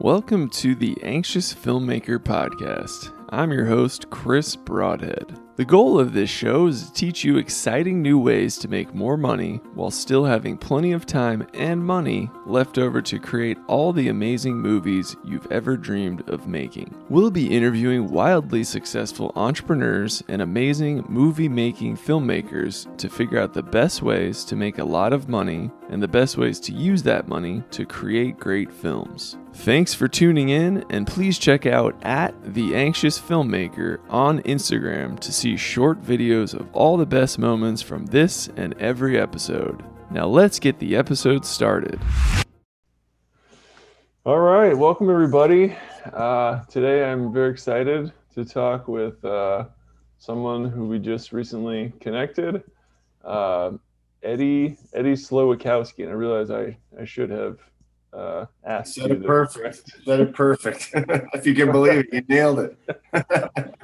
Welcome to the Anxious Filmmaker Podcast. I'm your host, Chris Broadhead. The goal of this show is to teach you exciting new ways to make more money while still having plenty of time and money left over to create all the amazing movies you've ever dreamed of making. We'll be interviewing wildly successful entrepreneurs and amazing movie making filmmakers to figure out the best ways to make a lot of money and the best ways to use that money to create great films. Thanks for tuning in, and please check out at The Anxious Filmmaker on Instagram to see short videos of all the best moments from this and every episode. Now let's get the episode started. All right, welcome everybody. Uh, today I'm very excited to talk with uh, someone who we just recently connected, uh, Eddie Eddie Slowikowski, and I realize I I should have uh, asked Said it perfect. Said it perfect. if you can believe it, you nailed it.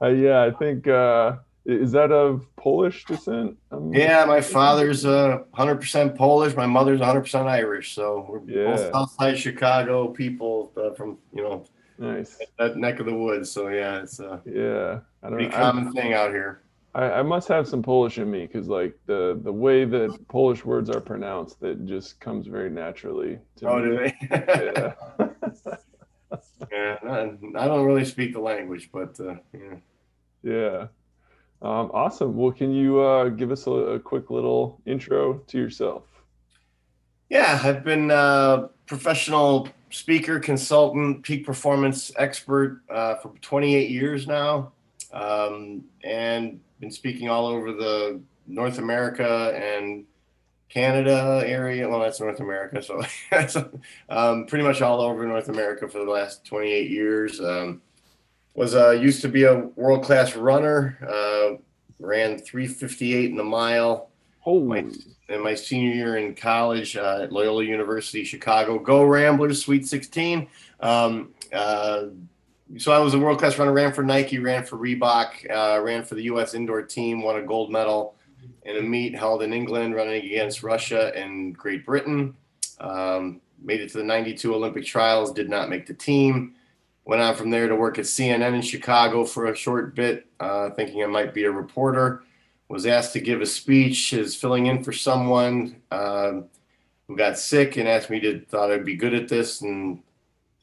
Uh, yeah, I think uh, is that of Polish descent? Um, Yeah, my father's uh, 100% Polish. My mother's 100% Irish. So we're Yeah. both outside Chicago people uh, from you know Nice. that neck of the woods. So yeah, it's a Yeah, I don't pretty know. common thing out here. I, I must have some Polish in me because like the the way that Polish words are pronounced, that just comes very naturally to Oh, me. do they? Yeah. yeah, I I don't really speak the language, but uh, yeah. yeah. Um, awesome. Well, can you uh, give us a, a quick little intro to yourself? Yeah, I've been a professional speaker, consultant, peak performance expert uh, for 28 years now, um, and been speaking all over the North America and Canada area. Well, that's North America, so um, pretty much all over North America for the last 28 years. Um, was uh, used to be a world class runner. Uh, ran 358 in the mile Holy. in my senior year in college uh, at Loyola University Chicago. Go Ramblers, Sweet 16. Um, uh, so I was a world class runner, ran for Nike, ran for Reebok, uh, ran for the U.S. indoor team, won a gold medal in a meet held in England running against Russia and Great Britain. Um, made it to the 92 Olympic trials, did not make the team. Went on from there to work at CNN in Chicago for a short bit, uh, thinking I might be a reporter was asked to give a speech as filling in for someone um, who got sick and asked me to thought I'd be good at this and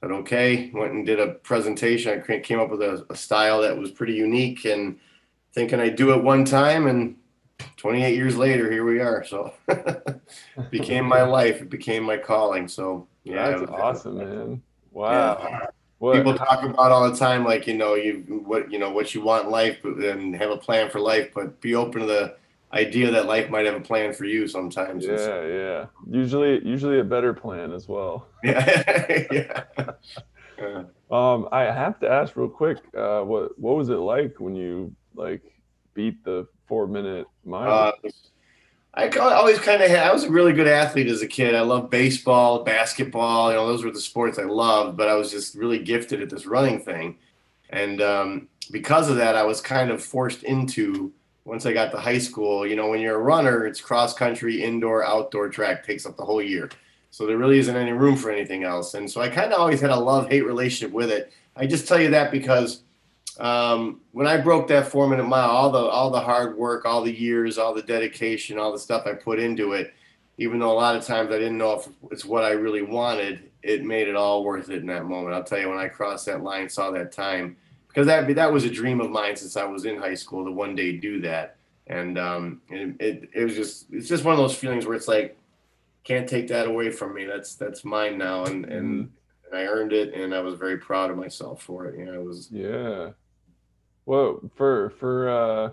said okay. Went and did a presentation. I came up with a, a style that was pretty unique and thinking I'd do it one time and 28 years later here we are. So it became my life. It became my calling. So yeah, That's awesome, man. Wow. Yeah. People talk about all the time, like you know, you what you know what you want in life, but and have a plan for life, but be open to the idea that life might have a plan for you sometimes. And so- yeah, yeah. Usually, usually a better plan as well. yeah, yeah. Um, I have to ask real quick, uh, what what was it like when you like beat the four minute mile? Uh, I always kind of had, I was a really good athlete as a kid. I loved baseball, basketball, you know, those were the sports I loved, but I was just really gifted at this running thing. And um, because of that, I was kind of forced into, once I got to high school, you know, when you're a runner, it's cross country, indoor, outdoor track, takes up the whole year. So there really isn't any room for anything else. And so I kind of always had a love hate relationship with it. I just tell you that because um, when I broke that four minute mile, all the all the hard work, all the years, all the dedication, all the stuff I put into it, even though a lot of times I didn't know if it's what I really wanted, it made it all worth it in that moment. I'll tell you when I crossed that line, saw that time, because that that was a dream of mine since I was in high school to one day do that, and um, it, it it was just it's just one of those feelings where it's like can't take that away from me. That's that's mine now, and and. And I earned it, and I was very proud of myself for it. You know, it was Yeah. Well, for for uh,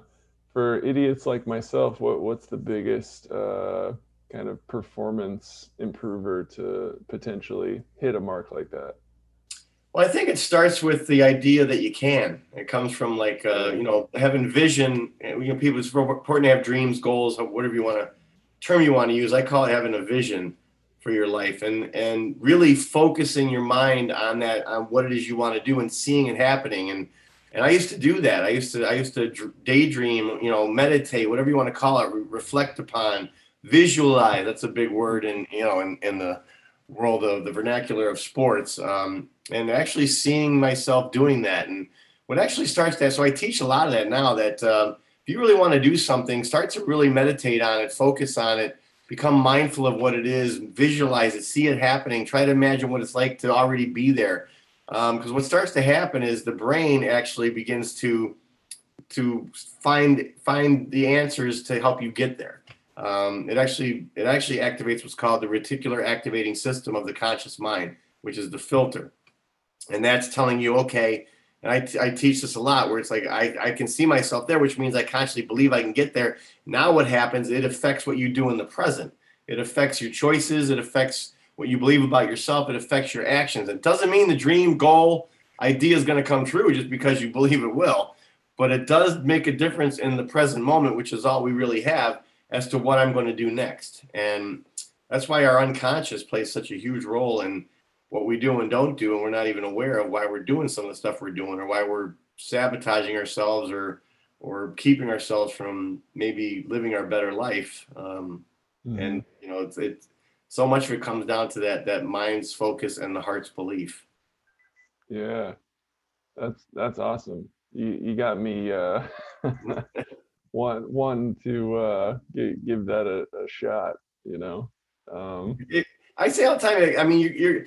for idiots like myself, what what's the biggest uh, kind of performance improver to potentially hit a mark like that? Well, I think it starts with the idea that you can. It comes from like uh, you know having vision. You know, people it's important to have dreams, goals, whatever you want to term you want to use. I call it having a vision for your life and and really focusing your mind on that on what it is you want to do and seeing it happening and and I used to do that. I used to I used to daydream, you know, meditate, whatever you want to call it, re- reflect upon, visualize. That's a big word in you know in, in the world of the vernacular of sports, um, and actually seeing myself doing that. And what actually starts that, so I teach a lot of that now. That uh, if you really want to do something, start to really meditate on it, focus on it, become mindful of what it is, visualize it, see it happening, try to imagine what it's like to already be there. Because um, what starts to happen is the brain actually begins to to find find the answers to help you get there. Um, it actually it actually activates what's called the reticular activating system of the conscious mind, which is the filter, and that's telling you, okay. And I, t- I teach this a lot where it's like I, I can see myself there, which means I consciously believe I can get there. Now, what happens? It affects what you do in the present. It affects your choices. It affects what you believe about yourself. It affects your actions. It doesn't mean the dream, goal, idea is going to come true just because you believe it will but it does make a difference in the present moment, which is all we really have as to what I'm going to do next. And that's why our unconscious plays such a huge role in what we do and don't do. And we're not even aware of why we're doing some of the stuff we're doing or why we're sabotaging ourselves or, or keeping ourselves from maybe living our better life. Um, mm-hmm. And, you know, it's, it's, so much of it comes down to that, that mind's focus and the heart's belief. Yeah, that's, that's awesome you, you got me uh, one one to uh, give, give that a, a shot. You know, um, I say all the time. I mean, you, you're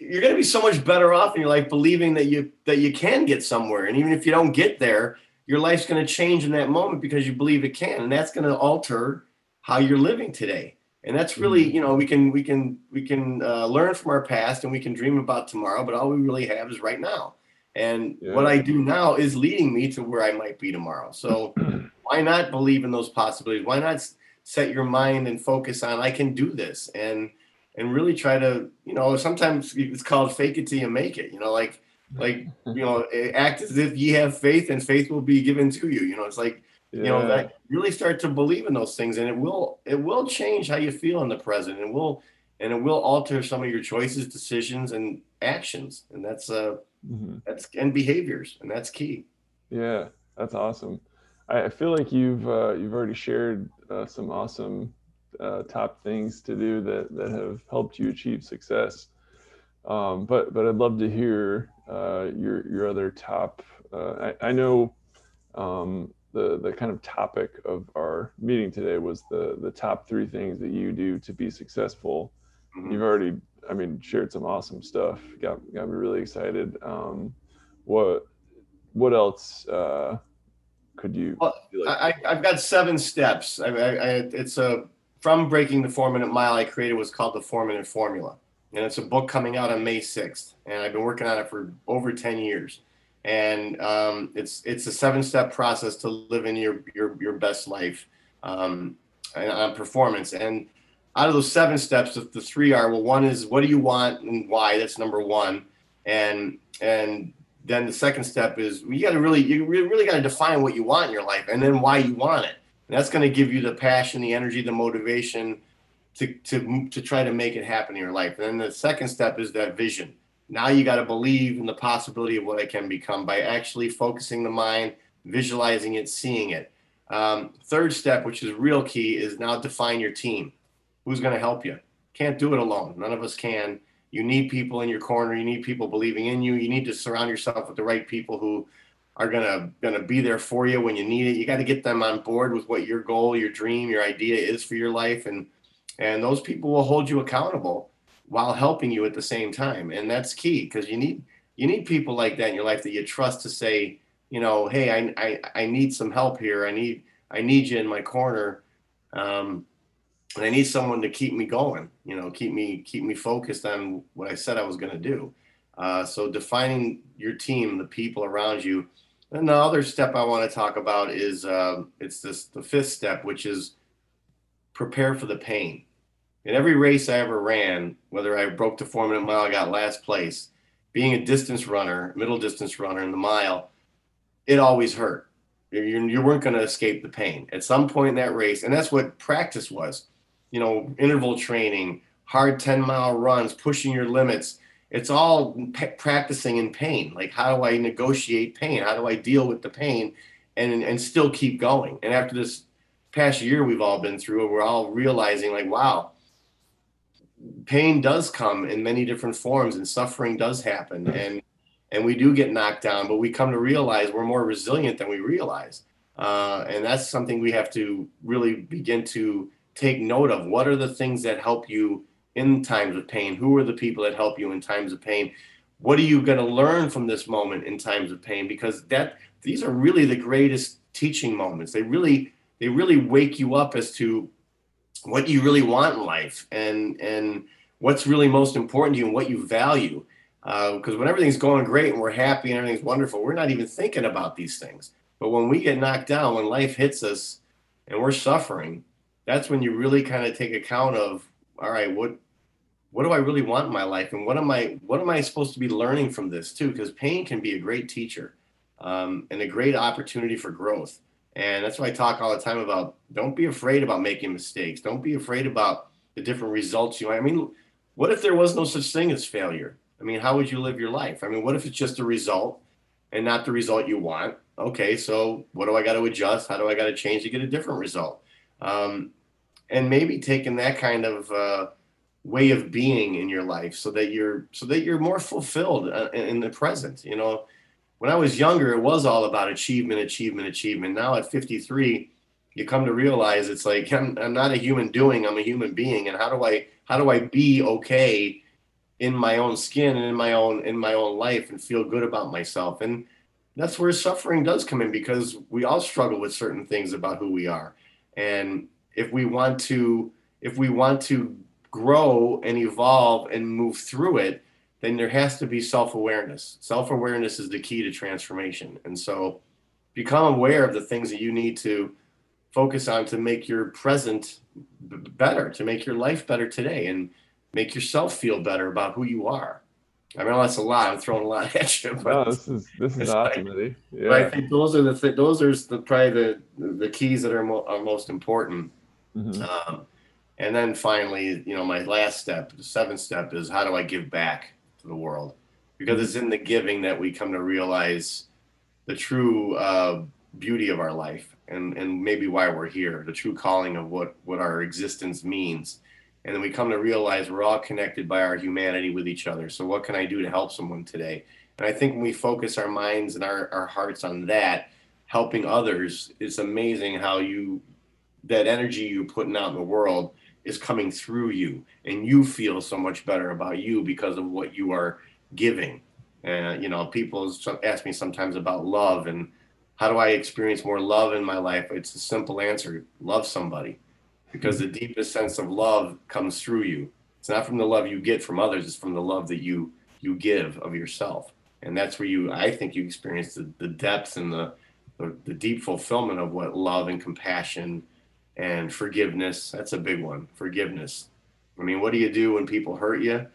you're going to be so much better off in your life believing that you that you can get somewhere, and even if you don't get there, your life's going to change in that moment because you believe it can, and that's going to alter how you're living today. And that's really, mm-hmm. you know, we can we can we can uh, learn from our past and we can dream about tomorrow, but all we really have is right now. And yeah. what I do now is leading me to where I might be tomorrow. So why not believe in those possibilities? Why not set your mind and focus on I can do this and and really try to, you know, sometimes it's called fake it till you make it, you know, like like you know, act as if you have faith and faith will be given to you. You know, it's like yeah. you know that really start to believe in those things and it will it will change how you feel in the present and will and it will alter some of your choices, decisions, and actions. And that's uh mm-hmm. that's and behaviors, and that's key. Yeah, that's awesome. I, I feel like you've uh, you've already shared uh, some awesome uh, top things to do that that have helped you achieve success. Um, but but I'd love to hear uh, your your other top. Uh, I, I know um, the the kind of topic of our meeting today was the the top three things that you do to be successful. Mm-hmm. You've already I mean, shared some awesome stuff. Got got me really excited. Um, what what else uh, could you? Well, like? I, I've got seven steps. I, I, I, it's a from breaking the four minute mile. I created was called the four minute formula, and it's a book coming out on May sixth. And I've been working on it for over ten years. And um, it's it's a seven step process to live in your your your best life um, and on performance and out of those seven steps, the, the three are well, one is what do you want and why? That's number one, and and then the second step is you got to really you really got to define what you want in your life and then why you want it. And that's going to give you the passion, the energy, the motivation to to to try to make it happen in your life. And then the second step is that vision. Now you got to believe in the possibility of what it can become by actually focusing the mind, visualizing it, seeing it. Um, third step, which is real key, is now define your team who's going to help you? Can't do it alone. None of us can. You need people in your corner. You need people believing in you. You need to surround yourself with the right people who are gonna gonna be there for you when you need it. You got to get them on board with what your goal, your dream, your idea is for your life, and and those people will hold you accountable while helping you at the same time. And that's key because you need you need people like that in your life that you trust to say, you know, hey, I I, I need some help here. I need I need you in my corner. Um, and I need someone to keep me going, you know, keep me keep me focused on what I said I was going to do. Uh, so defining your team, the people around you. And the other step I want to talk about is uh, it's this the fifth step, which is prepare for the pain. In every race I ever ran, whether I broke the four minute mile, I got last place. Being a distance runner, middle distance runner in the mile, it always hurt. You, you weren't going to escape the pain at some point in that race, and that's what practice was you know, interval training, hard 10 mile runs, pushing your limits. It's all practicing in pain. Like, how do I negotiate pain? How do I deal with the pain and, and still keep going? And after this past year we've all been through, we're all realizing, like, wow, pain does come in many different forms and suffering does happen and and we do get knocked down but we come to realize we're more resilient than we realize uh, and that's something we have to really begin to take note of what are the things that help you in times of pain who are the people that help you in times of pain what are you going to learn from this moment in times of pain because that these are really the greatest teaching moments they really they really wake you up as to what you really want in life and and what's really most important to you and what you value. Because uh, when everything's going great and we're happy and everything's wonderful, we're not even thinking about these things. But when we get knocked down, when life hits us and we're suffering, that's when you really kind of take account of, all right, what what do I really want in my life, and what am I what am I supposed to be learning from this too? Because pain can be a great teacher um, and a great opportunity for growth. And that's why I talk all the time about don't be afraid about making mistakes. Don't be afraid about the different results you. I mean, what if there was no such thing as failure? I mean, how would you live your life? I mean, what if it's just a result and not the result you want? Okay, so what do I got to adjust? How do I got to change to get a different result? Um, and maybe taking that kind of uh, way of being in your life so that you're so that you're more fulfilled uh, in the present. You know, when I was younger, it was all about achievement, achievement, achievement. Now at 53, you come to realize it's like I'm, I'm not a human doing, I'm a human being. And how do I how do I be okay in my own skin and in my own in my own life and feel good about myself? And that's where suffering does come in because we all struggle with certain things about who we are. And if we want to if we want to grow and evolve and move through it, then there has to be self awareness. Self awareness is the key to transformation. And so become aware of the things that you need to focus on to make your present better, to make your life better today, and make yourself feel better about who you are. I mean, that's a lot. I'm throwing a lot at you. But no, this is this is awesome, Eddie. Yeah. I think those are the th- those are the, probably the the keys that are, mo- are most important. Mm-hmm. Um, and then finally, you know, my last step, the seventh step, is how do I give back? to the world because it's in the giving that we come to realize the true uh, beauty of our life and, and maybe why we're here, the true calling of what, what our existence means. And then we come to realize we're all connected by our humanity with each other. So, what can I do to help someone today? And I think when we focus our minds and our, our hearts on that, helping others, it's amazing how you, that energy you're putting out in the world is coming through you and you feel so much better about you because of what you are giving uh, you know people ask me sometimes about love and how do i experience more love in my life it's a simple answer love somebody because the mm-hmm. deepest sense of love comes through you it's not from the love you get from others it's from the love that you you give of yourself and that's where you i think you experience the, the depth and the, the the deep fulfillment of what love and compassion and forgiveness. That's a big one. Forgiveness. I mean, what do you do when people hurt you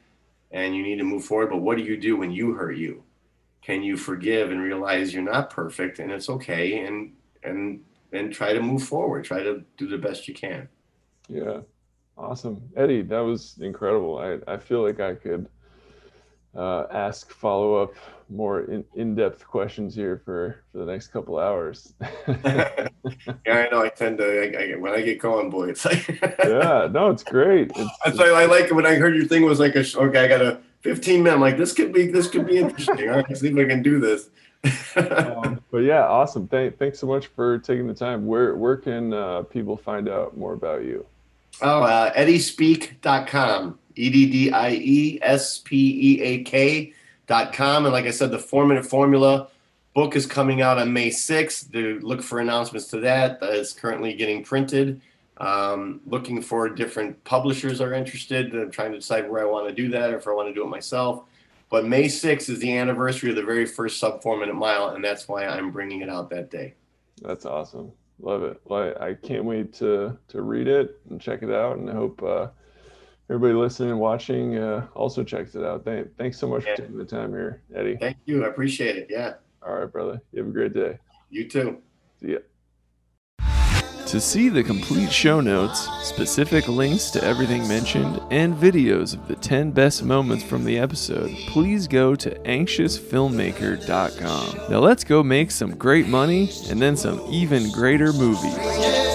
and you need to move forward? But what do you do when you hurt you? Can you forgive and realize you're not perfect and it's okay and and and try to move forward. Try to do the best you can. Yeah. Awesome. Eddie, that was incredible. I, I feel like I could uh, ask follow up more in, in-depth questions here for for the next couple hours. Yeah i know. I tend to I, I, when i get going boy it's like yeah. No it's great. It's, that's why i like it when i heard your thing was like a okay i got a 15 minute I'm like this could be this could be interesting. All right see if i can do this. Um, but yeah awesome. Thank, thanks so much for taking the time. Where where can uh, people find out more about you oh uh, eddiespeak.com E-D-D-I-E-S-P-E-A-K dot com. And like I said, the four minute formula book is coming out on May 6th. To look for announcements to that. That is currently getting printed. Um, looking for different publishers are interested. I'm trying to decide where I want to do that or if I want to do it myself. But May 6th is the anniversary of the very first sub four minute mile, and that's why I'm bringing it out that day. That's awesome. Love it. Well, I, I can't wait to to read it and check it out, and I hope uh, everybody listening and watching uh, also checks it out. Thank, thanks so much yeah. for taking the time here, Eddie. Thank you. I appreciate it. Yeah. All right, brother. You have a great day. You too. See ya. To see the complete show notes, specific links to everything mentioned, and videos of the 10 best moments from the episode, please go to anxiousfilmmaker.com. Now let's go make some great money and then some even greater movies.